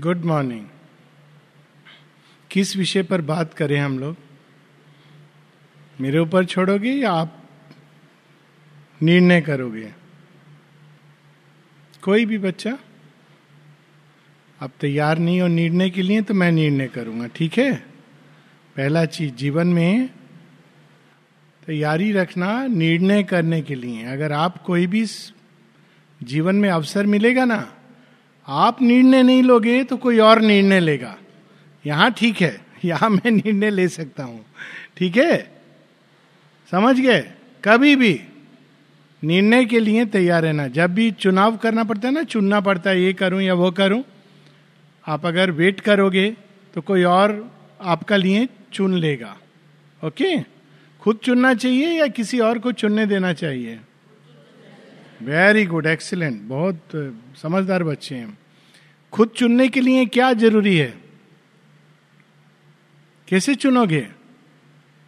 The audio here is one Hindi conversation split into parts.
गुड मॉर्निंग किस विषय पर बात करें हम लोग? मेरे ऊपर छोड़ोगे या आप निर्णय करोगे? कोई भी बच्चा, आप तैयार नहीं हो निर्णय के लिए तो मैं निर्णय करूँगा, ठीक है? पहला चीज़, जीवन में तैयारी रखना निर्णय करने के लिए। अगर आप कोई भी जीवन में अवसर मिलेगा ना आप निर्णय नहीं लोगे तो कोई और निर्णय लेगा। यहाँ ठीक है, यहाँ मैं निर्णय ले सकता हूँ। ठीक है? समझ गए? कभी भी निर्णय के लिए तैयार रहना। जब भी चुनाव करना पड़ता है ना, चुनना पड़ता है, ये करूँ या वो करूँ, आप अगर वेट करोगे तो कोई और आपका लिए चुन लेगा। ओके? खुद चुनना चाहिए या किसी और को चुनने देना चाहिए? वेरी गुड एक्सीलेंट बहुत समझदार बच्चे हैं। खुद चुनने के लिए क्या ज़रूरी है? कैसे चुनोगे?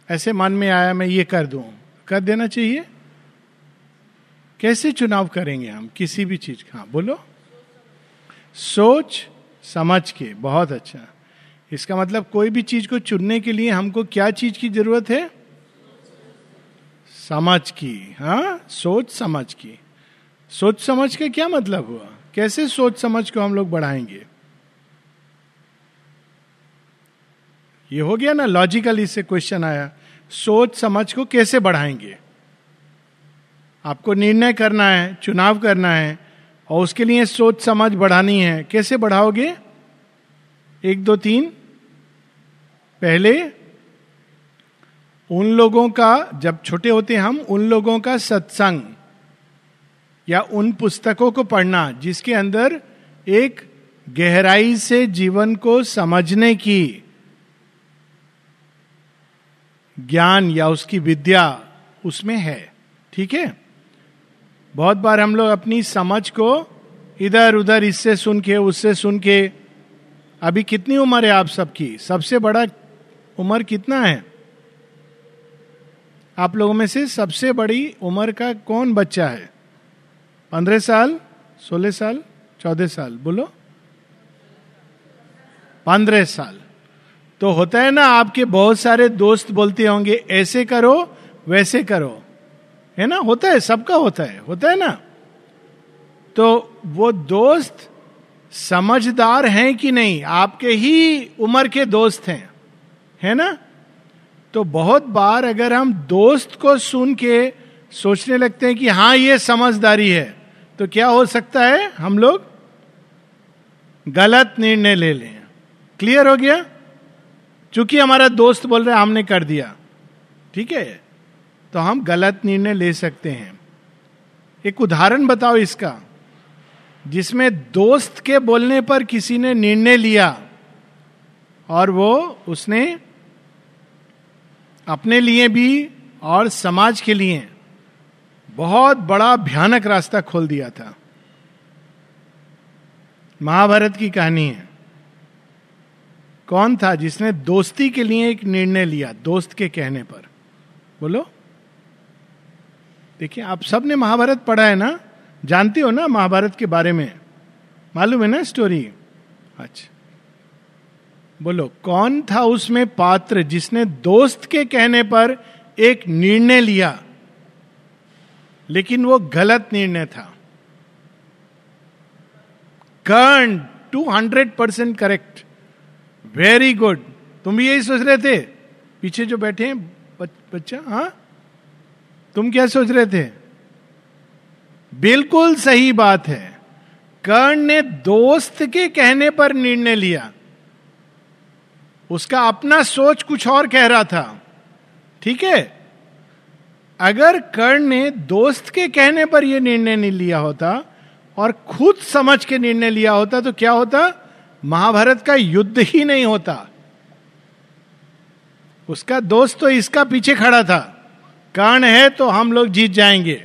ऐसे मन में आया मैं ये कर दूँ। कर देना चाहिए? कैसे चुनाव करेंगे हम? किसी भी चीज़ का। बोलो। सोच समझ के। बहुत अच्छा। इसका मतलब कोई भी चीज़ को चुनने के लिए हमको क्या चीज़ की ज़रूरत है? समझ की। हाँ सोच समझ की। सोच समझ के क्या मतलब हुआ? कैसे सोच समझ को हम लोग बढ़ाएँगे? ये हो गया ना लॉजिकल इससे क्वेश्चन आया। सोच समझ को कैसे बढ़ाएँगे? आपको निर्णय करना है, चुनाव करना है, और उसके लिए सोच समझ बढ़ानी है। कैसे बढ़ाओगे? एक, दो, तीन। पहले, उन लोगों का, जब छोटे होते हम, उन लोगों का सत्संग। या उन पुस्तकों को पढ़ना जिसके अंदर एक गहराई से जीवन को समझने की ज्ञान या उसकी विद्या उसमें है। ठीक है? बहुत बार हम लोग अपनी समझ को इधर उधर इससे सुन के, उससे सुन के, अभी कितनी उम्र है आप सबकी? सबसे बड़ा उम्र कितना है? आप लोगों में से सबसे बड़ी उम्र का कौन बच्चा है? पंद्रह साल, सोलह साल, चौदह साल, बोलो। पंद्रह साल। तो होता है ना, आपके बहुत सारे दोस्त बोलते होंगे, ऐसे करो, वैसे करो। है ना? होता है, सबका होता है होता है ना? तो वो दोस्त समझदार हैं कि नहीं? आपके ही उम्र के दोस्त हैं, है ना? तो बहुत बार अगर हम दोस्त को सुन के सोचने लगते हैं कि हाँ ये समझदारी है तो क्या हो सकता है हम लोग गलत निर्णय ले लें? क्लियर हो गया? चूँकि हमारा दोस्त बोल रहे हमने कर दिया। ठीक है? तो हम गलत निर्णय ले सकते हैं। एक उदाहरण बताओ इसका। जिसमें दोस्त के बोलने पर किसी ने निर्णय लिया और वो उसने अपने लिए भी और समाज के लिए बहुत बड़ा भयानक रास्ता खोल दिया था। महाभारत की कहानी है। कौन था जिसने दोस्ती के लिए एक निर्णय लिया, दोस्त के कहने पर? बोलो। देखिए, आप सबने महाभारत पढ़ा है ना? जानते हो ना महाभारत के बारे में? मालूम है ना स्टोरी अच्छा। बोलो, कौन था उसमें पात्र जिसने दोस्त के कहने पर एक निर्णय लिया? लेकिन वो गलत निर्णय था। Karna two hundred percent correct very good तुम भी यही सोच रहे थे? पीछे जो बैठे हैं बच्चा हाँ? तुम क्या सोच रहे थे? बिल्कुल सही बात है। कर्ण ने दोस्त के कहने पर निर्णय लिया। उसका अपना सोच कुछ और कह रहा था। ठीक है? अगर कर्ण ने दोस्त के कहने पर यह निर्णय नहीं लिया होता और खुद समझ के निर्णय लिया होता तो क्या होता? महाभारत का युद्ध ही नहीं होता। उसका दोस्त तो इसका पीछे खड़ा था। कर्ण है तो हम लोग जीत जाएँगे।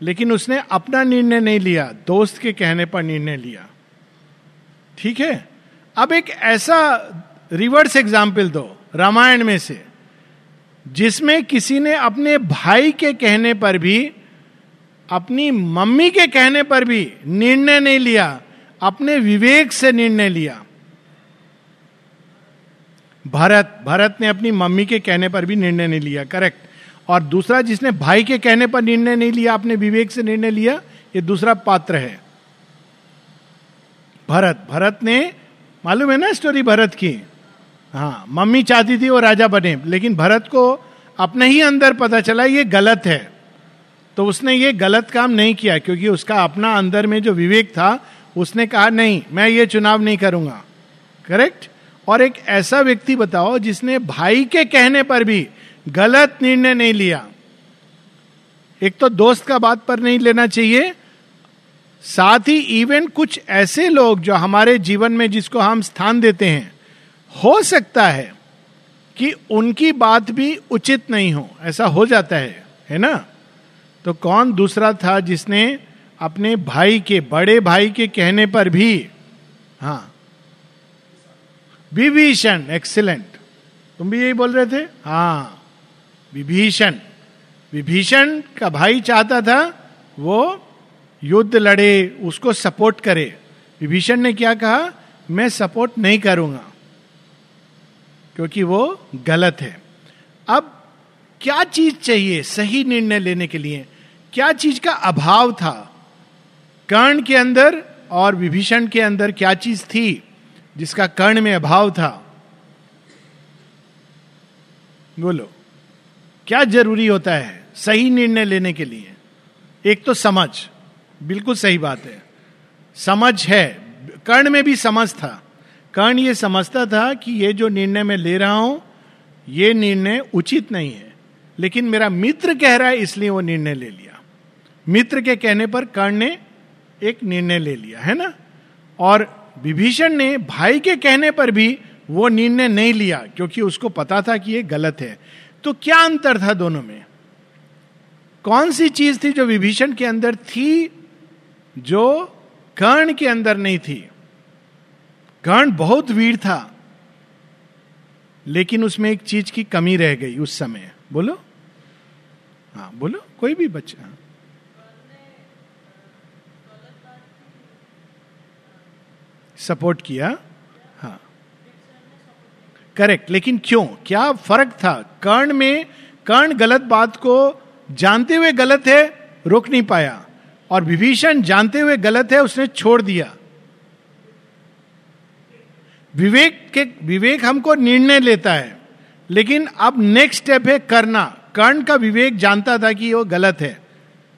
लेकिन उसने अपना निर्णय नहीं लिया, दोस्त के कहने पर निर्णय लिया। ठीक है? अब एक ऐसा रिवर्स एग्ज़ाम्पल दो, रामायण में से। जिसमें किसी ने अपने भाई के कहने पर भी, अपनी मम्मी के कहने पर भी निर्णय नहीं लिया, अपने विवेक से निर्णय लिया। भरत भरत ने अपनी मम्मी के कहने पर भी निर्णय नहीं लिया करेक्ट और दूसरा जिसने भाई के कहने पर निर्णय नहीं लिया, अपने विवेक से निर्णय लिया, ये दूसरा पात्र है। भरत भरत ने, मालूम है ना स्टोरी भरत की? हाँ मम्मी चाहती थी वो राजा बने, लेकिन भरत को अपने ही अंदर पता चला ये गलत है। तो उसने ये गलत काम नहीं किया, क्योंकि उसका अपना अंदर में जो विवेक था, उसने कहा, नहीं, मैं ये चुनाव नहीं करूँगा। करेक्ट और एक ऐसा व्यक्ति बताओ, जिसने भाई के कहने पर भी गलत निर्णय नहीं लिया। एक तो दोस्त का बात पर नहीं लेना चाहिए, साथ ही इवन कुछ ऐसे लोग जो हमारे जीवन में जिसको हम स्थान देते हैं हो सकता है कि उनकी बात भी उचित नहीं हो, ऐसा हो जाता है है ना? तो कौन दूसरा था जिसने अपने भाई के, बड़े भाई के कहने पर भी हाँ विभीषण एक्सीलेंट तुम भी यही बोल रहे थे? हाँ विभीषण विभीषण का भाई चाहता था वो युद्ध लड़े, उसको सपोर्ट करे। विभीषण ने क्या कहा? मैं सपोर्ट नहीं करूँगा। क्योंकि वो गलत है। अब क्या चीज़ चाहिए सही निर्णय लेने के लिए? क्या चीज़ का अभाव था? कर्ण के अंदर और विभीषण के अंदर क्या चीज़ थी जिसका कर्ण में अभाव था? बोलो, क्या ज़रूरी होता है सही निर्णय लेने के लिए? एक तो समझ, बिल्कुल सही बात है। समझ है, कर्ण में भी समझ था। कर्ण ये समझता था कि ये जो निर्णय मैं ले रहा हूँ, ये निर्णय उचित नहीं है। लेकिन मेरा मित्र कह रहा है, इसलिए वो निर्णय ले लिया। मित्र के कहने पर कर्ण ने एक निर्णय ले लिया, है ना? और विभीषण ने भाई के कहने पर भी वो निर्णय नहीं लिया, क्योंकि उसको पता था कि ये गलत है। तो क्या अंतर था दोनों में? कौन सी चीज़ थी जो विभीषण के अंदर थी, जो कर्ण के अंदर नहीं थी? कर्ण बहुत वीर था, लेकिन उसमें एक चीज़ की कमी रह गई उस समय। बोलो? हाँ बोलो, कोई भी बच्चा। सपोर्ट किया? हाँ। करेक्ट, लेकिन क्यों? क्या फ़र्क था? कर्ण में, कर्ण गलत बात को जानते हुए गलत है, रोक नहीं पाया। और विभीषण जानते हुए गलत है, उसने छोड़ दिया। विवेक के, विवेक हमको निर्णय लेता है, लेकिन अब नेक्स्ट स्टेप है करना। कर्ण का विवेक जानता था कि वो गलत है।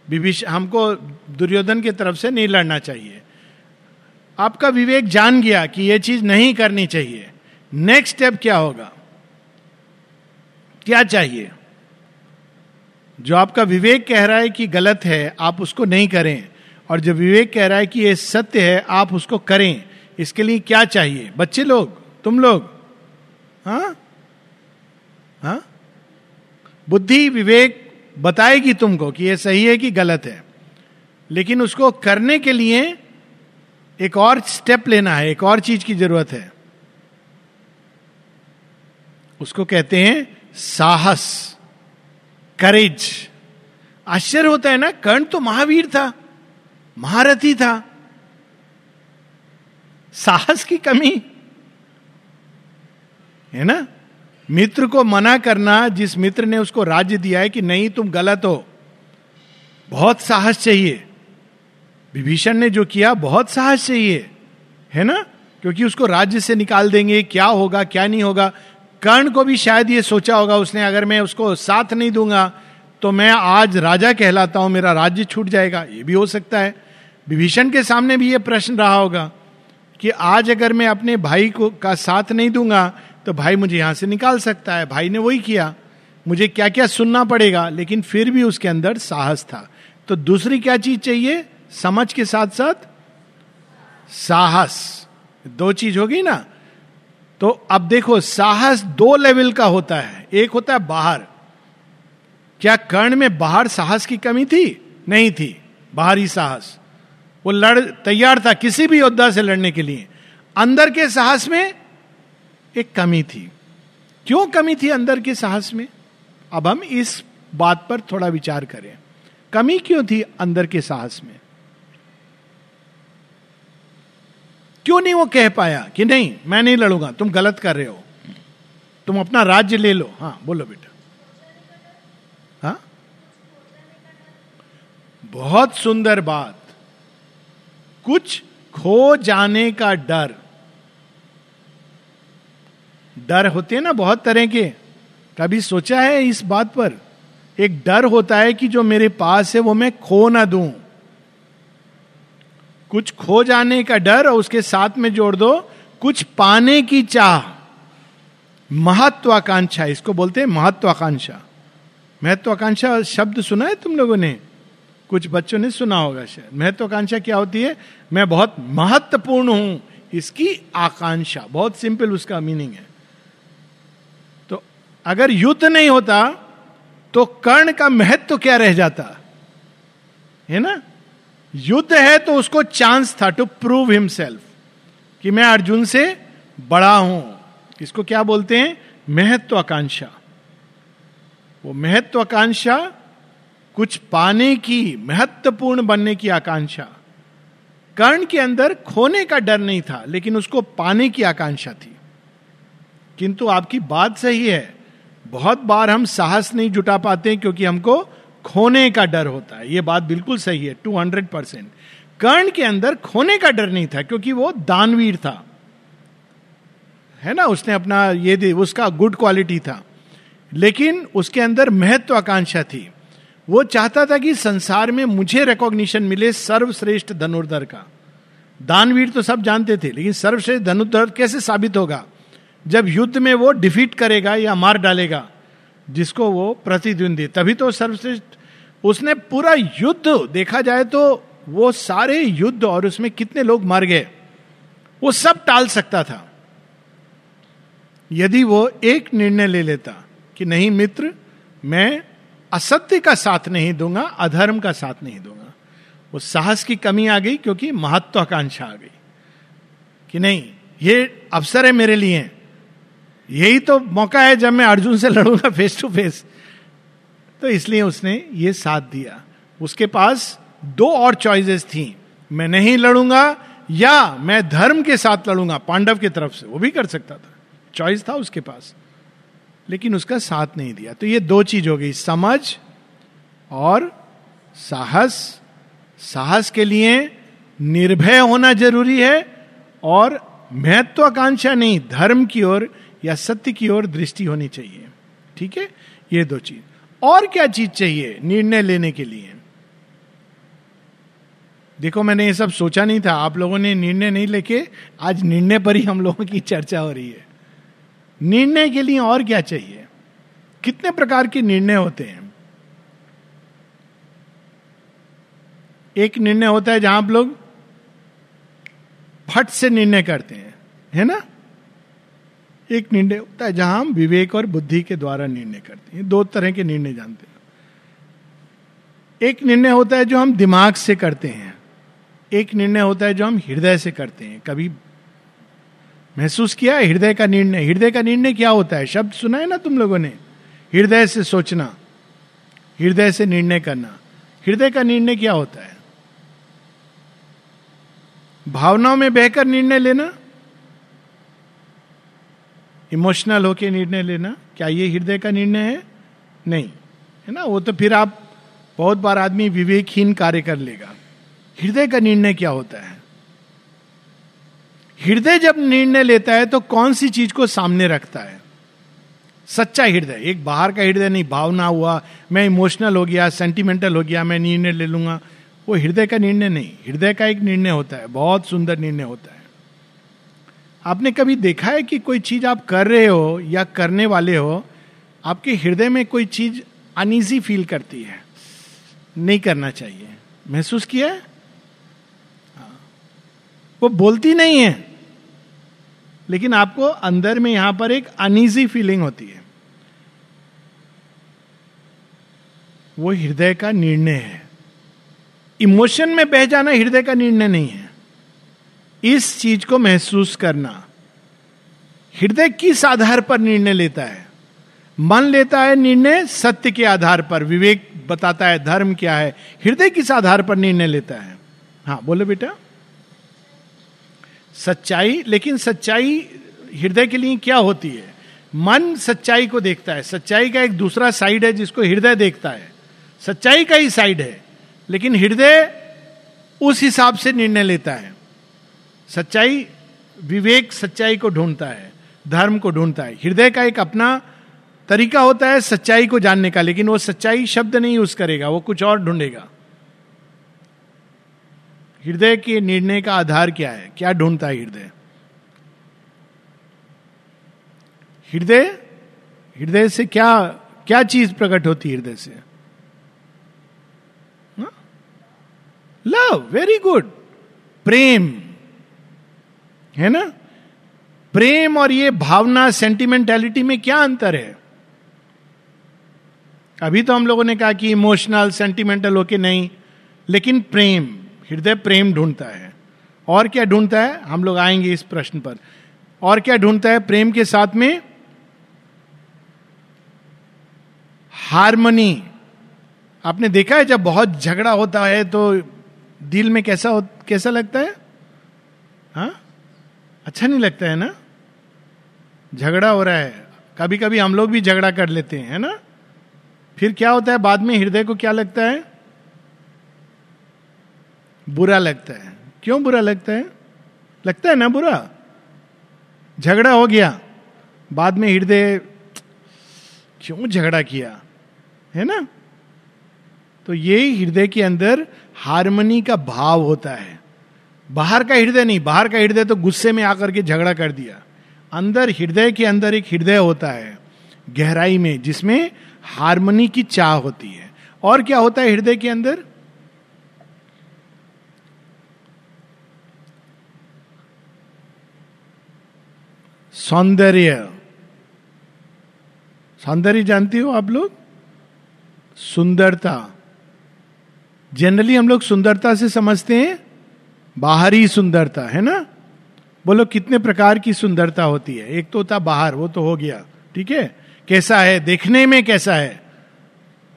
विभीषण हमको दुर्योधन की तरफ़ से नहीं लड़ना चाहिए। आपका विवेक जान गया कि यह चीज़ नहीं करनी चाहिए। नेक्स्ट स्टेप क्या होगा? क्या चाहिए? जो आपका विवेक कह रहा है कि गलत है, आप उसको नहीं करें। और जो विवेक कह रहा है कि यह सत्य है, आप उसको करें। इसके लिए क्या चाहिए? बच्चे लोग? तुम लोग? हाँ? हाँ? बुद्धि, विवेक बताएगी तुमको कि ये सही है कि गलत है। लेकिन उसको करने के लिए एक और स्टेप लेना है, एक और चीज़ की ज़रूरत है। उसको कहते हैं साहस करेज आश्चर्य होता है ना, कर्ण तो महावीर था, महारथी था। साहस की कमी। है ना? मित्र को मना करना, जिस मित्र ने उसको राज्य दिया है कि नहीं, तुम गलत हो। बहुत साहस चाहिए। विभीषण ने जो किया, बहुत साहस चाहिए। है ना? क्योंकि उसको राज्य से निकाल देंगे, क्या होगा, क्या नहीं होगा। कर्ण को भी शायद ये सोचा होगा, उसने अगर मैं उसको साथ नहीं दूँगा तो मैं आज राजा कहलाता हूँ, मेरा राज्य छूट जाएगा। ये भी हो सकता है। विभीषण के सामने भी ये प्रश्न रहा होगा। कि आज अगर मैं अपने भाई को, का साथ नहीं दूँगा तो भाई मुझे यहाँ से निकाल सकता है। भाई ने वही किया। मुझे क्या क्या सुनना पड़ेगा, लेकिन फिर भी उसके अंदर साहस था। तो दूसरी क्या चीज़ चाहिए? समझ के साथ साथ साहस। दो चीज़ होगी ना? तो अब देखो, साहस दो लेवल का होता है। एक होता है बाहर। क्या कर्ण में बाहर साहस की कमी थी? नहीं थी। बाहरी साहस। वो लड़, तैयार था किसी भी योद्धा से लड़ने के लिए। अंदर के साहस में एक कमी थी। क्यों कमी थी अंदर के साहस में? अब हम इस बात पर थोड़ा विचार करें। कमी क्यों थी अंदर के साहस में? क्यों नहीं वो कह पाया कि नहीं, मैं नहीं लड़ूँगा, तुम गलत कर रहे हो। तुम अपना राज्य ले लो। हाँ बोलो बेटा। हाँ? बहुत सुंदर बात। कुछ खो जाने का डर। डर होते हैं ना बहुत तरह के। कभी सोचा है इस बात पर? एक डर होता है कि जो मेरे पास है वो मैं खो ना दूँ। कुछ खो जाने का डर और उसके साथ में जोड़ दो। कुछ पाने की चाह। महत्वाकांक्षा, इसको बोलते हैं महत्वाकांक्षा। महत्वाकांक्षा शब्द सुना है तुम लोगों ने? कुछ बच्चों ने सुना होगा शायद। महत्वाकांक्षा क्या होती है? मैं बहुत महत्वपूर्ण हूँ। इसकी आकांक्षा। बहुत सिंपल उसका मीनिंग है। तो अगर युद्ध नहीं होता तो कर्ण का महत्व क्या रह जाता? है ना? युद्ध है तो उसको चांस था टू प्रूव हिमसेल्फ कि मैं अर्जुन से बड़ा हूँ। इसको क्या बोलते हैं? महत्वाकांक्षा। वो महत्वाकांक्षा कुछ पाने की, महत्वपूर्ण बनने की आकांक्षा। कर्ण के अंदर खोने का डर नहीं था, लेकिन उसको पाने की आकांक्षा थी। किंतु आपकी बात सही है। बहुत बार हम साहस नहीं जुटा पाते क्योंकि हमको खोने का डर होता है। ये बात बिल्कुल सही है टू हंड्रेड परसेंट कर्ण के अंदर खोने का डर नहीं था, क्योंकि वो दानवीर था। है ना? उसने अपना ये दे, उसका गुड क्वालिटी था। लेकिन उसके अंदर महत्वाकांक्षा थी। वो चाहता था कि संसार में मुझे रिकॉग्निशन मिले सर्वश्रेष्ठ धनुर्धर का। दानवीर तो सब जानते थे, लेकिन सर्वश्रेष्ठ धनुर्धर कैसे साबित होगा? जब युद्ध में वो डिफीट करेगा या मार डालेगा, जिसको वो प्रतिद्वंदी तभी तो सर्वश्रेष्ठ, उसने पूरा युद्ध देखा जाए तो वो सारे युद्ध और उसमें कितने लोग मर गए, वो सब टाल सकता था। यदि वो एक निर्णय ले लेता कि नहीं मित्र, मैं असत्य का साथ नहीं दूँगा, अधर्म का साथ नहीं दूँगा। वो साहस की कमी आ गई क्योंकि महत्वाकांक्षा आ गई। कि नहीं, ये अवसर है मेरे लिए। यही तो मौका है जब मैं अर्जुन से लड़ूँगा फेस टू फेस तो इसलिए उसने ये साथ दिया। उसके पास दो और चॉइसेस थी। मैं नहीं लड़ूँगा या मैं धर्म के साथ लड़ूँगा, पांडव की तरफ़ से। वो भी कर सकता था। चॉइस था उसके पास। लेकिन उसका साथ नहीं दिया। तो ये दो चीज़ हो गई, समझ और साहस। साहस के लिए निर्भय होना ज़रूरी है और महत्वाकांक्षा नहीं, धर्म की ओर या सत्य की ओर दृष्टि होनी चाहिए। ठीक है? ये दो चीज़। और क्या चीज़ चाहिए निर्णय लेने के लिए? देखो, मैंने ये सब सोचा नहीं था। आप लोगों ने निर्णय नहीं लेके आज निर्णय पर ही हम लोगों की चर्चा हो रही है। निर्णय के लिए और क्या चाहिए? कितने प्रकार के निर्णय होते हैं? एक निर्णय होता है जहाँ आप लोग फट से निर्णय करते हैं, है ना? एक निर्णय होता है जहाँ हम विवेक और बुद्धि के द्वारा निर्णय करते हैं। दो तरह के निर्णय जानते हैं। एक निर्णय होता है जो हम दिमाग से करते हैं, एक निर्णय होता है जो हम हृदय से करते हैं। कभी महसूस किया हृदय का निर्णय, हृदय का निर्णय क्या होता है? शब्द सुना है ना तुम लोगों ने? हृदय से सोचना, हृदय से निर्णय करना। हृदय का निर्णय क्या होता है? भावनाओं में बहकर निर्णय लेना? इमोशनल होके निर्णय लेना? क्या ये हृदय का निर्णय है? नहीं। है ना? वो तो फिर आप बहुत बार आदमी विवेकहीन कार्य कर लेगा। हृदय का निर्णय क्या होता है? हृदय जब निर्णय लेता है तो कौन सी चीज़ को सामने रखता है? सच्चा हृदय। एक बाहर का हृदय नहीं, भावना हुआ, मैं इमोशनल हो गया सेंटिमेंटल हो गया, मैं निर्णय ले लूँगा। वो हृदय का निर्णय नहीं, हृदय का एक निर्णय होता है, बहुत सुंदर निर्णय होता है। आपने कभी देखा है कि कोई चीज़ आप कर रहे हो या करने वाले हो, आपके हृदय में कोई चीज़ अनईजी फील करती है? नहीं करना चाहिए। महसूस किया है? हाँ। वो बोलती नहीं है। लेकिन आपको अंदर में यहाँ पर एक अनईजी फीलिंग होती है। वो हृदय का निर्णय है। इमोशन में बह जाना हृदय का निर्णय नहीं है। इस चीज़ को महसूस करना हृदय किस आधार पर निर्णय लेता है? मन लेता है निर्णय सत्य के आधार पर। विवेक बताता है धर्म क्या है। हृदय किस आधार पर निर्णय लेता है? हाँ बोलो बेटा। सच्चाई, लेकिन सच्चाई हृदय के लिए क्या होती है? मन सच्चाई को देखता है। सच्चाई का एक दूसरा साइड है जिसको हृदय देखता है। सच्चाई का ही साइड है, लेकिन हृदय उस हिसाब से निर्णय लेता है। सच्चाई विवेक सच्चाई को ढूंढता है, धर्म को ढूंढता है। हृदय का एक अपना तरीका होता है सच्चाई को जानने का, लेकिन वो सच्चाई शब्द नहीं यूज़ करेगा, वो कुछ और ढूंढेगा। हृदय के निर्णय का आधार क्या है? क्या ढूंढता है हृदय? हृदय हृदय से क्या क्या चीज़ प्रकट होती है हृदय से? लव वेरी गुड प्रेम, है ना? प्रेम और ये भावना सेंटिमेंटेलिटी में क्या अंतर है? अभी तो हम लोगों ने कहा कि इमोशनल सेंटिमेंटल होके नहीं, लेकिन प्रेम। हृदय प्रेम ढूंढता है। और क्या ढूंढता है? हम लोग आएँगे इस प्रश्न पर। और क्या ढूंढता है प्रेम के साथ में? हारमोनी। आपने देखा है जब बहुत झगड़ा होता है तो दिल में कैसा हो, कैसा लगता है? हा? अच्छा नहीं लगता है ना? झगड़ा हो रहा है। कभी कभी हम लोग भी झगड़ा कर लेते हैं, है ना? फिर क्या होता है? बाद में हृदय को क्या लगता है? बुरा लगता है। क्यों बुरा लगता है? लगता है ना बुरा? झगड़ा हो गया। बाद में हृदय क्यों झगड़ा किया? है ना? तो ये हृदय के अंदर हारमोनी का भाव होता है। बाहर का हृदय नहीं, बाहर का हृदय तो गुस्से में आकर के झगड़ा कर दिया। अंदर हृदय के अंदर एक हृदय होता है, गहराई में, जिसमें हारमोनी की चाह होती है। और क्या होता है हृदय के अंदर? सौंदर्य। सौंदर्य जानती हो आप लोग? सुंदरता। जनरली हम लोग सुंदरता से समझते हैं, बाहरी सुंदरता, है ना? बोलो कितने प्रकार की सुंदरता होती है? एक तो होता बाहर, वो तो हो गया, ठीक है? कैसा है? देखने में कैसा है?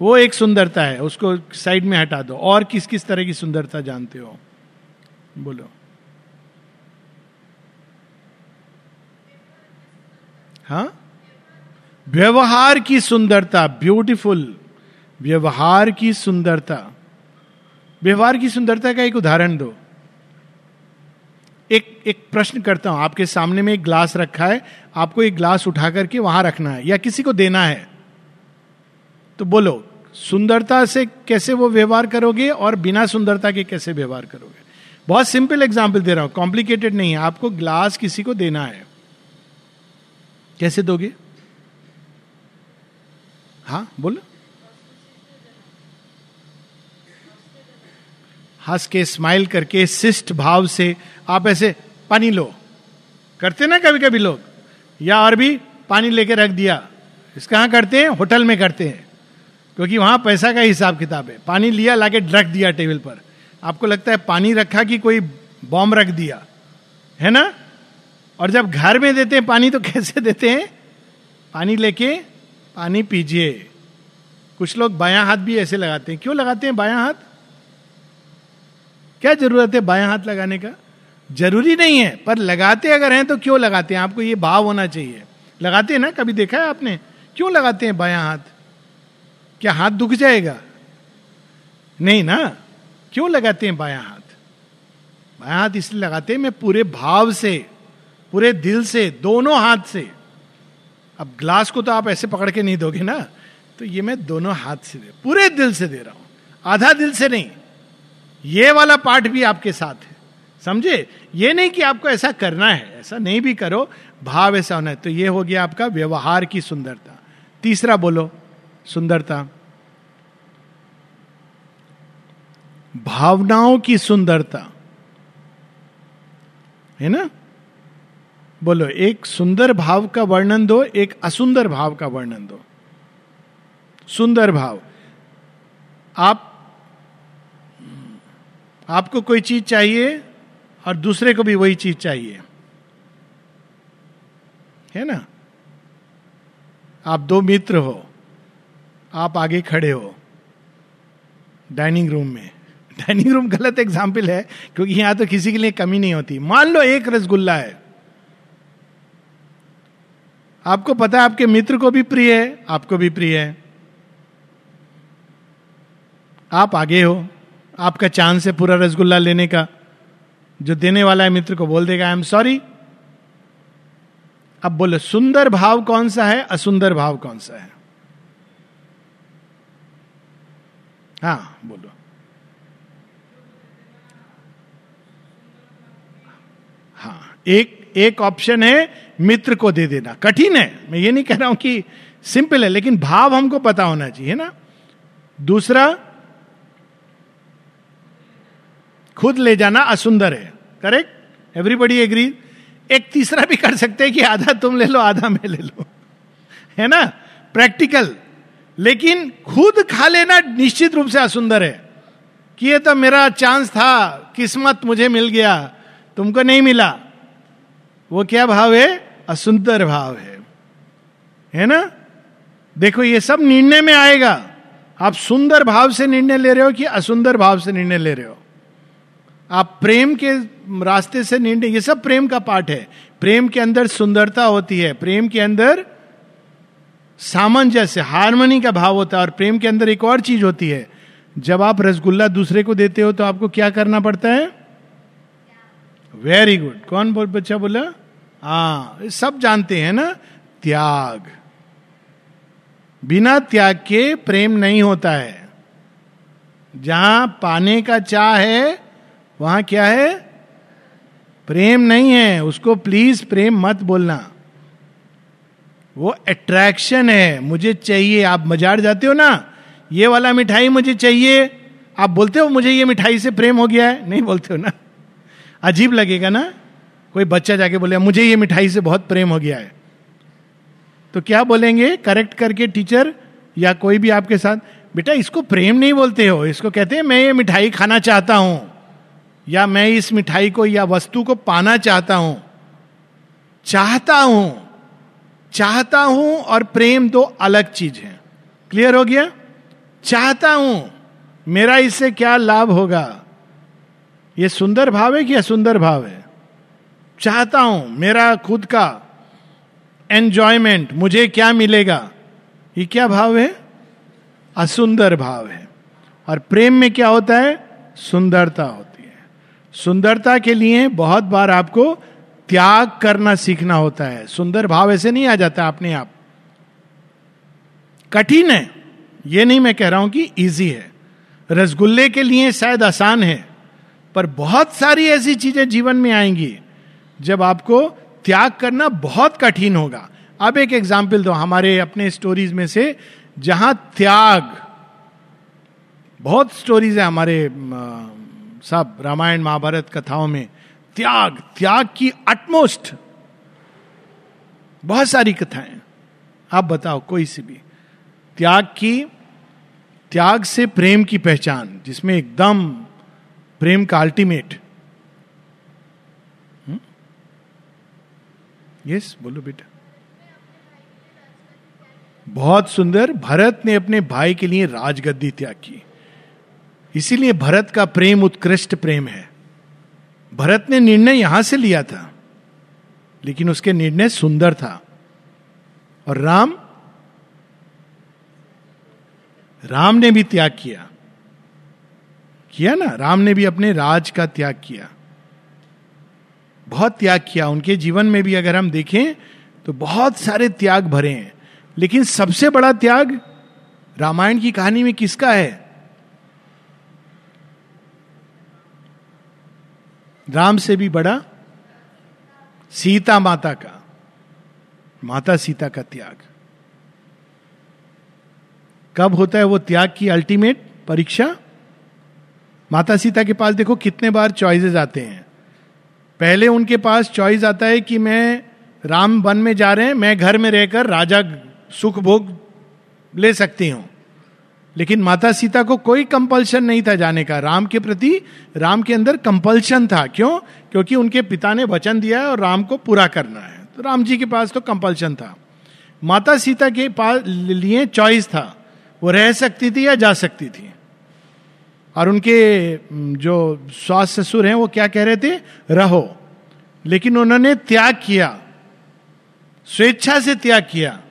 वो एक सुंदरता है, उसको साइड में हटा दो। और किस किस तरह की सुंदरता जानते हो? बोलो। हाँ? व्यवहार की सुंदरता ब्यूटीफुल व्यवहार की सुंदरता। व्यवहार की सुंदरता का एक उदाहरण दो। एक एक प्रश्न करता हूँ, आपके सामने में एक ग्लास रखा है, आपको एक ग्लास उठा करके वहाँ रखना है, या किसी को देना है। तो बोलो, सुंदरता से कैसे वो व्यवहार करोगे और बिना सुंदरता के कैसे व्यवहार करोगे? बहुत सिंपल एग्ज़ाम्पल दे रहा हूँ कॉम्प्लिकेटेड नहीं है, आपको ग्लास किसी को देना है। कैसे दोगे? हाँ बोलो। हंस के स्माइल करके, शिष्ट भाव से आप ऐसे पानी लो। करते ना कभी कभी लोग? या और भी पानी लेके रख दिया? इस कहा करते हैं? होटल में करते हैं। क्योंकि वहाँ पैसा का हिसाब किताब है। पानी लिया, लाके रख दिया टेबल पर। आपको लगता है पानी रखा कि कोई बॉम्ब रख दिया? है ना? और जब घर में देते हैं पानी तो कैसे देते हैं? पानी लेके पानी पीजिए। कुछ लोग बाया हाथ भी ऐसे लगाते हैं। क्यों लगाते हैं बाया हाथ? क्या ज़रूरत है बाया हाथ लगाने का? ज़रूरी नहीं है, पर लगाते अगर हैं तो क्यों लगाते हैं? आपको ये भाव होना चाहिए। लगाते हैं ना? कभी देखा है आपने? क्यों लगाते हैं बाया हाथ? क्या हाथ दुख जाएगा? नहीं ना? क्यों लगाते हैं बाया हाथ? बाया हाथ इसलिए लगाते हैं मैं पूरे भाव से। पूरे दिल से, दोनों हाथ से। अब ग्लास को तो आप ऐसे पकड़ के नहीं दोगे ना तो ये मैं दोनों हाथ से दे, पूरे दिल से दे रहा हूँ, आधा दिल से नहीं। ये वाला पार्ट भी आपके साथ है, समझे? ये नहीं कि आपको ऐसा करना है, ऐसा नहीं भी करो, भाव ऐसा होना है। तो ये हो गया आपका व्यवहार की सुंदरता। तीसरा बोलो, सुंदरता। भावनाओं की सुंदरता, है ना? बोलो, एक सुंदर भाव का वर्णन दो, एक असुंदर भाव का वर्णन दो। सुंदर भाव। आप, आपको कोई चीज़ चाहिए और दूसरे को भी वही चीज़ चाहिए। है ना? आप दो मित्र हो, आप आगे खड़े हो, डाइनिंग रूम में। डाइनिंग रूम गलत एग्ज़ाम्पल है, क्योंकि यहाँ तो किसी के लिए कमी नहीं होती। मान लो एक रसगुल्ला है। आपको पता है आपके मित्र को भी प्रिय है, आपको भी प्रिय है। आप आगे हो, आपका चांस है पूरा रसगुल्ला लेने का जो देने वाला है मित्र को बोल देगा आई एम सॉरी अब बोलो, सुंदर भाव कौन सा है, असुंदर भाव कौन सा है? हाँ बोलो। हाँ एक एक ऑप्शन है, मित्र को दे देना। कठिन है। मैं ये नहीं कह रहा हूँ कि सिंपल है, लेकिन भाव हमको पता होना चाहिए ना? दूसरा, खुद ले जाना असुंदर है। करेक्ट एवरीबडी एग्री एक तीसरा भी कर सकते हैं कि आधा तुम ले लो, आधा मैं ले लो। है ना? प्रैक्टिकल लेकिन खुद खा लेना निश्चित रूप से असुंदर है। कि ये तो मेरा चांस था, किस्मत मुझे मिल गया, तुमको नहीं मिला। वो क्या भाव है? असुंदर भाव है। है ना? देखो, ये सब निर्णय में आएगा। आप सुंदर भाव से निर्णय ले रहे हो कि असुंदर भाव से निर्णय ले रहे हो? आप प्रेम के रास्ते से निर्णय, ये सब प्रेम का पाठ है। प्रेम के अंदर सुंदरता होती है, प्रेम के अंदर सामंजस्य, हारमोनी का भाव होता है और प्रेम के अंदर एक और चीज़ होती है। जब आप रसगुल्ला दूसरे को देते हो तो आपको क्या करना पड़ता है? वेरी गुड कौन बोल, बच्चा बोला? हाँ सब जानते हैं ना? त्याग। बिना त्याग के प्रेम नहीं होता है। जहाँ पाने का चाह है, वहाँ क्या है? प्रेम नहीं है। उसको प्लीज़ प्रेम मत बोलना। वो अट्रैक्शन है। मुझे चाहिए। आप मजार जाते हो ना? ये वाला मिठाई मुझे चाहिए। आप बोलते हो, मुझे ये मिठाई से प्रेम हो गया है? नहीं बोलते हो ना? अजीब लगेगा ना? कोई बच्चा जाके बोले, मुझे ये मिठाई से बहुत प्रेम हो गया है। तो क्या बोलेंगे? करेक्ट करके टीचर या कोई भी आपके साथ, बेटा, इसको प्रेम नहीं बोलते हो। इसको कहते हैं, मैं ये मिठाई खाना चाहता हूँ, या मैं इस मिठाई को या वस्तु को पाना चाहता हूँ। चाहता हूँ चाहता हूँ और प्रेम दो अलग चीज़ है। क्लियर हो गया? चाहता हूँ, मेरा इससे क्या लाभ होगा? ये सुंदर भाव है कि असुंदर भाव है? चाहता हूँ, मेरा खुद का एंजॉयमेंट मुझे क्या मिलेगा? ये क्या भाव है? असुंदर भाव है। और प्रेम में क्या होता है? सुंदरता होती है। सुंदरता के लिए बहुत बार आपको त्याग करना सीखना होता है। सुंदर भाव ऐसे नहीं आ जाता अपने आप। कठिन है। ये नहीं मैं कह रहा हूँ कि इजी है। रसगुल्ले के लिए शायद आसान है। पर बहुत सारी ऐसी चीज़ें जीवन में आएँगी, जब आपको त्याग करना बहुत कठिन होगा। अब एक एग्ज़ाम्पल दो, हमारे अपने स्टोरीज में से, जहाँ त्याग, बहुत स्टोरीज है हमारे सब रामायण, महाभारत कथाओं में। त्याग त्याग की अटमोस्ट बहुत सारी कथाएँ आप बताओ, कोई सी भी। त्याग की, त्याग से प्रेम की पहचान, जिसमें एकदम प्रेम का अल्टीमेट यस बोलो बेटा। बहुत सुंदर, भरत ने अपने भाई के लिए राजगद्दी त्याग की। इसीलिए भरत का प्रेम उत्कृष्ट प्रेम है। भरत ने निर्णय यहाँ से लिया था, लेकिन उसके निर्णय सुंदर था। और राम? राम ने भी त्याग किया। किया ना, राम ने भी अपने राज का त्याग किया। बहुत त्याग किया। उनके जीवन में भी अगर हम देखें तो बहुत सारे त्याग भरे हैं। लेकिन सबसे बड़ा त्याग रामायण की कहानी में किसका है? राम से भी बड़ा सीता माता का, माता सीता का त्याग। कब होता है वो त्याग की अल्टीमेट परीक्षा? माता सीता के पास देखो कितने बार चॉइसेस आते हैं। पहले उनके पास चॉइस आता है कि मैं राम वन में जा रहे हैं, मैं घर में रहकर राजा सुख भोग ले सकती हूँ। लेकिन माता सीता को कोई कंपल्शन नहीं था जाने का। राम के प्रति, राम के अंदर कंपल्शन था। क्यों? क्योंकि उनके पिता ने वचन दिया है और राम को पूरा करना है। तो राम जी के पास तो कंपल्शन था। माता सीता के पास लिए चॉइस था। वो रह सकती थी या जा सकती थी। और उनके जो स्वास्थ्य ससुर हैं, वो क्या कह रहे थे? रहो। लेकिन उन्होंने त्याग किया। स्वेच्छा से त्याग किया।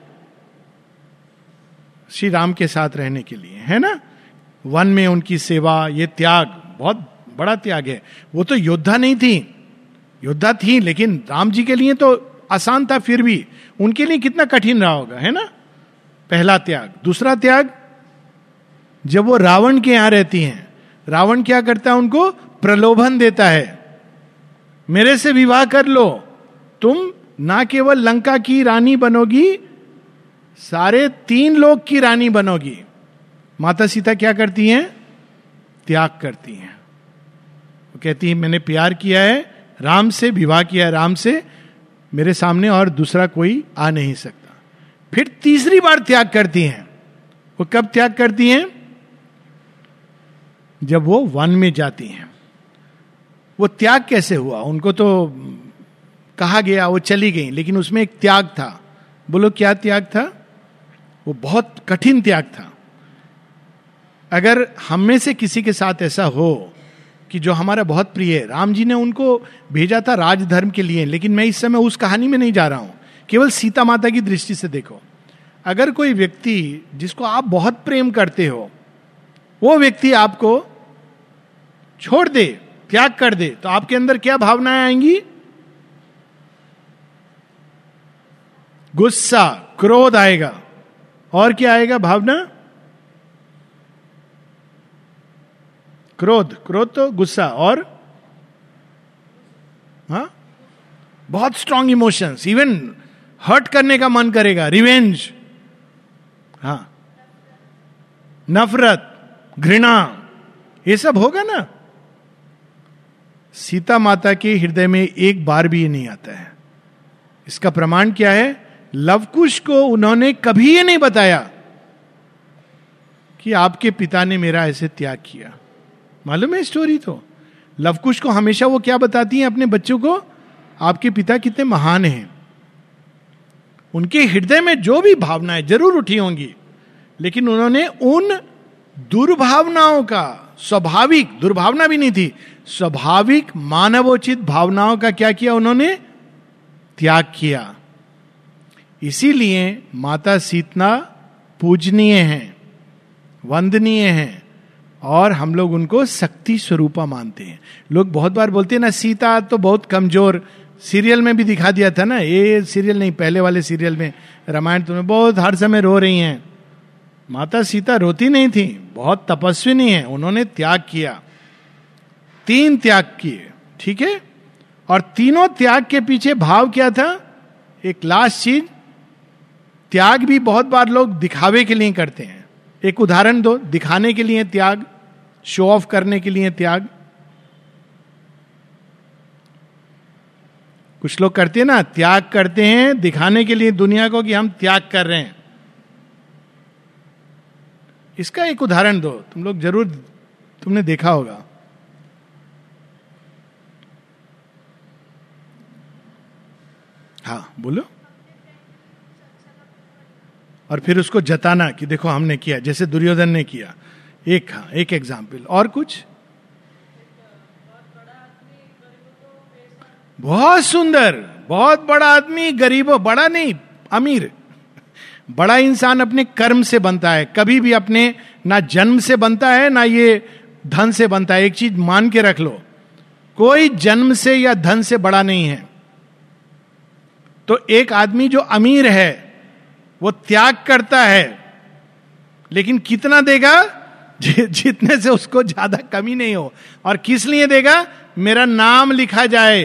श्री राम के साथ रहने के लिए, है ना? वन में उनकी सेवा, ये त्याग, बहुत बड़ा त्याग है। वो तो योद्धा नहीं थी। योद्धा थी, लेकिन राम जी के लिए तो आसान था फिर भी। उनके लिए कितना कठिन रहा होगा, है ना? पहला त्याग। दूसरा त्याग, जब वो रावण के यहाँ रहती हैं रावण क्या करता है उनको? प्रलोभन देता है। मेरे से विवाह कर लो। तुम ना केवल लंका की रानी बनोगी, सारे तीन लोग की रानी बनोगी। माता सीता क्या करती हैं? त्याग करती हैं। वो कहती है, मैंने प्यार किया है, राम से विवाह किया है, राम से। मेरे सामने और दूसरा कोई आ नहीं सकता। फिर तीसरी बार त्याग करती हैं। वो कब त्याग करती हैं? जब वो वन में जाती हैं, वो त्याग कैसे हुआ? उनको तो कहा गया, वो चली गई, लेकिन उसमें एक त्याग था। बोलो, क्या त्याग था? वो बहुत कठिन त्याग था। अगर हम में से किसी के साथ ऐसा हो कि जो हमारा बहुत प्रिय है, राम जी ने उनको भेजा था राजधर्म के लिए, लेकिन मैं इस समय उस कहानी में नहीं जा रहा हूँ। केवल सीता माता की दृष्टि से देखो। अगर कोई व्यक्ति जिसको आप बहुत प्रेम करते हो, वो व्यक्ति आपको छोड़ दे, त्याग कर दे तो आपके अंदर क्या भावनाएँ आएँगी? गुस्सा, क्रोध आएगा। और क्या आएगा भावना? क्रोध क्रोध तो गुस्सा, और? हा? बहुत स्ट्रांग इमोशंस इवन हर्ट करने का मन करेगा रिवेंज हा। नफरत, घृणा, ये सब होगा ना? सीता माता के हृदय में एक बार भी ये नहीं आता है। इसका प्रमाण क्या है? लवकुश को उन्होंने कभी ये नहीं बताया कि आपके पिता ने मेरा ऐसे त्याग किया। मालूम है स्टोरी तो? लवकुश को हमेशा वो क्या बताती हैं अपने बच्चों को? आपके पिता कितने महान हैं। उनके हृदय में जो भी भावनाएँ ज़रूर उठी होंगी, लेकिन उन्होंने उन दुर्भावनाओं का स्वाभाविक दुर्भावना भी नहीं थी। स्वाभाविक मानवोचित भावनाओं का क्या किया उन्होंने? त्याग किया। इसीलिए माता सीतना पूजनीय हैं, वंदनीय हैं, और हम लोग उनको शक्ति स्वरूपा मानते हैं। लोग बहुत बार बोलते हैं ना, सीता तो बहुत कमज़ोर। सीरियल में भी दिखा दिया था ना, ये सीरियल नहीं, पहले वाले सीरियल में रामायण तुम्हें बहुत हर समय रो रही हैं। माता सीता रोती नहीं थी, बहुत तपस्विनी है, उन्होंने त्याग किया। तीन त्याग किए, ठीक है? और तीनों त्याग के पीछे भाव क्या था? एक लास्ट चीज़, त्याग भी बहुत बार लोग दिखावे के लिए करते हैं। एक उदाहरण दो, दिखाने के लिए त्याग शो ऑफ़ करने के लिए त्याग। कुछ लोग करते हैं ना, त्याग करते हैं दिखाने के लिए दुनिया को कि हम त्याग कर रहे हैं। इसका एक उदाहरण दो। तुम लोग ज़रूर तुमने देखा होगा। हाँ बोलो। और फिर उसको जताना कि देखो हमने किया, जैसे दुर्योधन ने किया। एक हाँ एक एग्ज़ाम्पल और कुछ? बहुत सुंदर, बहुत बड़ा आदमी, गरीबों, बड़ा नहीं, अमीर। बड़ा इंसान अपने कर्म से बनता है, कभी भी अपने ना जन्म से बनता है, ना ये धन से बनता है, एक चीज़ मान के रख लो। कोई जन्म से या धन से बड़ा नहीं है। तो एक आदमी जो अमीर है, वो त्याग करता है, लेकिन कितना देगा? जितने से उसको ज़्यादा कमी नहीं हो। और किस लिए देगा? मेरा नाम लिखा जाए।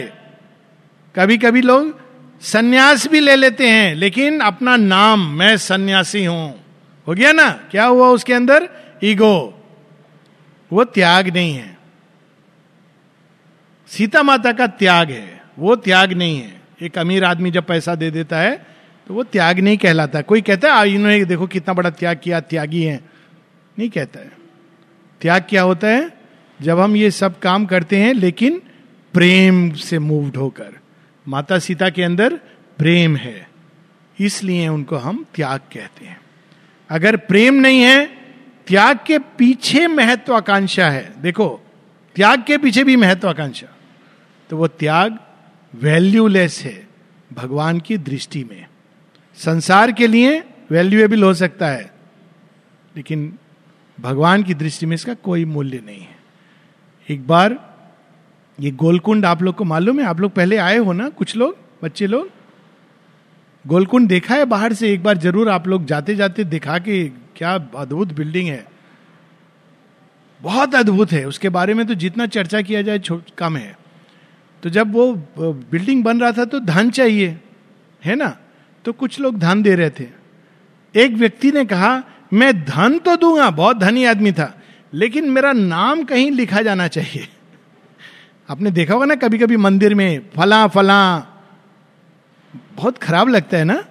कभी कभी लोग सन्यास भी ले लेते हैं, लेकिन अपना नाम, मैं सन्यासी हूँ। हो गया ना? क्या हुआ उसके अंदर? ईगो। वो त्याग नहीं है। सीता माता का त्याग है। वो त्याग नहीं है। एक अमीर आदमी जब पैसा दे देता है तो वो त्याग नहीं कहलाता। कोई कहता है इन्होंने देखो कितना बड़ा त्याग किया, त्यागी है। नहीं कहता है। त्याग क्या होता है? जब हम ये सब काम करते हैं, लेकिन प्रेम से मूव्ड होकर। माता सीता के अंदर प्रेम है। इसलिए उनको हम त्याग कहते हैं। अगर प्रेम नहीं है, त्याग के पीछे महत्वाकांक्षा है। देखो, त्याग के पीछे भी महत्वाकांक्षा। तो वो त्याग वैल्यूलेस है, भगवान की दृष्टि में। संसार के लिए वैल्यूएबल हो सकता है, लेकिन भगवान की दृष्टि में इसका कोई मूल्य नहीं है। एक बार ये गोलकुंड आप लोग को मालूम है? आप लोग पहले आए हो ना, कुछ लोग, बच्चे लोग? गोलकुंड देखा है बाहर से? एक बार ज़रूर आप लोग जाते जाते दिखा के क्या अद्भुत बिल्डिंग है। बहुत अद्भुत है। उसके बारे में तो जितना चर्चा किया जाए कम है। तो जब वो बिल्डिंग बन रहा था तो धन चाहिए, है ना? तो कुछ लोग धन दे रहे थे। एक व्यक्ति ने कहा, मैं धन तो दूँगा, बहुत धनी आदमी था, लेकिन मेरा नाम कहीं लिखा जाना चाहिए। आपने देखा होगा ना कभी कभी मंदिर में फला फला। बहुत खराब लगता है ना?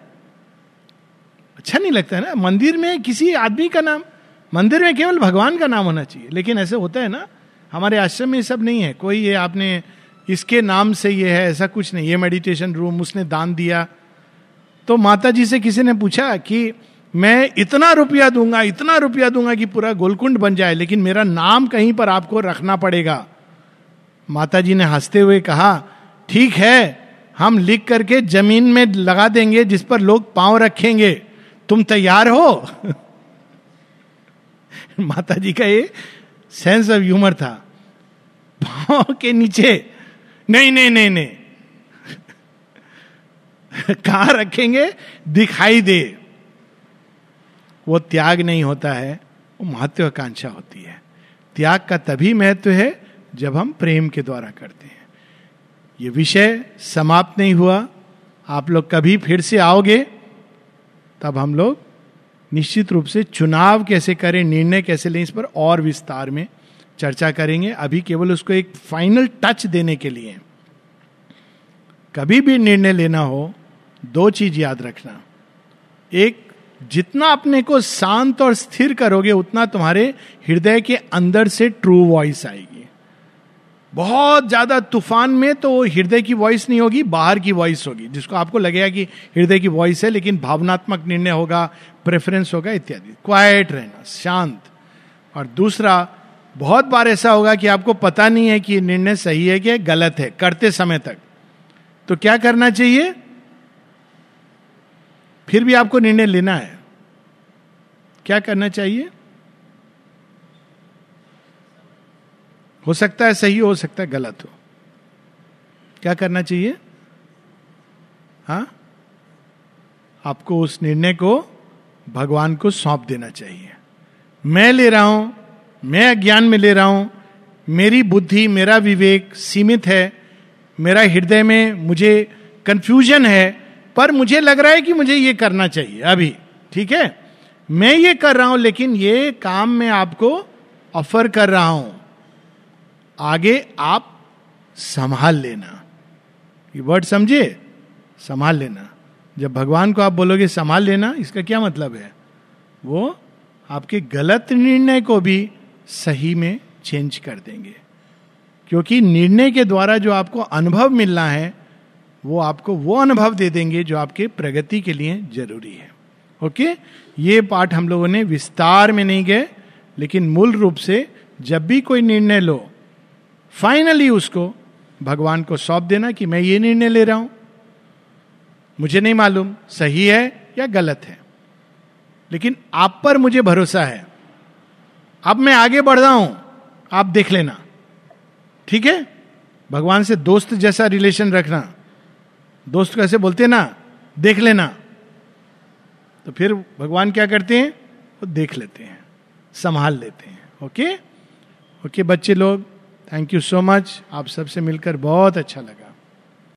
अच्छा नहीं लगता है ना? मंदिर में किसी आदमी का नाम, मंदिर में केवल भगवान का नाम होना चाहिए। लेकिन ऐसे होता है ना, हमारे आश्रम में सब नहीं है। कोई ये आपने, इसके नाम से ये है, ऐसा कुछ नहीं। ये मेडिटेशन रूम उसने दान दिया। तो माता जी से किसी ने पूछा कि, मैं इतना रुपया दूँगा, इतना रुपया दूँगा कि पूरा गोलकुंड बन जाए, लेकिन मेरा नाम कहीं पर आपको रखना पड़ेगा। माता जी ने हँसते हुए कहा, ठीक है, हम लिख करके ज़मीन में लगा देंगे जिस पर लोग पाँव रखेंगे। तुम तैयार हो? माता जी का ये सेंस ऑफ़ ह्यूमर था। पाँव के नीचे। नहीं नहीं नहीं नहीं। कहा रखेंगे? दिखाई दे। वो त्याग नहीं होता है, वो महत्वाकांक्षा होती है। त्याग का तभी महत्व है जब हम प्रेम के द्वारा करते हैं। ये विषय समाप्त नहीं हुआ। आप लोग कभी फिर से आओगे, तब हम लोग निश्चित रूप से चुनाव कैसे करें, निर्णय कैसे लें, इस पर और विस्तार में चर्चा करेंगे। अभी केवल उसको एक फाइनल टच देने के लिए। कभी भी निर्णय लेना हो, दो चीज़ याद रखना। एक, जितना अपने को शांत और स्थिर करोगे, उतना तुम्हारे हृदय के अंदर से ट्रू वॉइस आएगी। बहुत ज़्यादा तूफ़ान में तो हृदय की वॉइस नहीं होगी, बाहर की वॉइस होगी। जिसको आपको लगेगा कि हृदय की वॉइस है, लेकिन भावनात्मक निर्णय होगा प्रेफरेंस होगा, इत्यादि। क्वाइट रहना, शांत। और दूसरा, बहुत बार ऐसा होगा कि आपको पता नहीं है कि निर्णय सही है कि गलत है, करते समय तक। तो क्या करना चाहिए? फिर भी आपको निर्णय लेना है। क्या करना चाहिए? हो सकता है सही हो सकता है गलत हो। क्या करना चाहिए? हा? आपको उस निर्णय को भगवान को सौंप देना चाहिए। मैं ले रहा हूँ, मैं अज्ञान में ले रहा हूँ, मेरी बुद्धि, मेरा विवेक सीमित है, मेरा हृदय में मुझे कंफ्यूजन है, पर मुझे लग रहा है कि मुझे ये करना चाहिए अभी, ठीक है? मैं ये कर रहा हूँ, लेकिन ये काम मैं आपको ऑफ़र कर रहा हूँ। आगे आप संभाल लेना। ये वर्ड समझे? संभाल लेना। जब भगवान को आप बोलोगे संभाल लेना, इसका क्या मतलब है? वो आपके गलत निर्णय को भी सही में चेंज कर देंगे। क्योंकि निर्णय के द्वारा जो आपको अनुभव मिलना है, वो आपको वो अनुभव दे देंगे जो आपके प्रगति के लिए ज़रूरी है। ओके? ये पाठ हम लोगों ने विस्तार में नहीं गए, लेकिन मूल रूप से जब भी कोई निर्णय लो फाइनली उसको भगवान को सौंप देना कि मैं ये निर्णय ले रहा हूँ। मुझे नहीं मालूम सही है या गलत है। लेकिन आप पर मुझे भरोसा है। अब मैं आगे बढ़ रहा हूँ, आप देख लेना। ठीक है? भगवान से दोस्त जैसा रिलेशन रखना। दोस्त कैसे बोलते ना, देख लेना। तो फिर भगवान क्या करते हैं? वो देख लेते हैं, संभाल लेते हैं। ओके? ओके, बच्चे लोग थैंक यू सो मच आप सबसे मिलकर बहुत अच्छा लगा।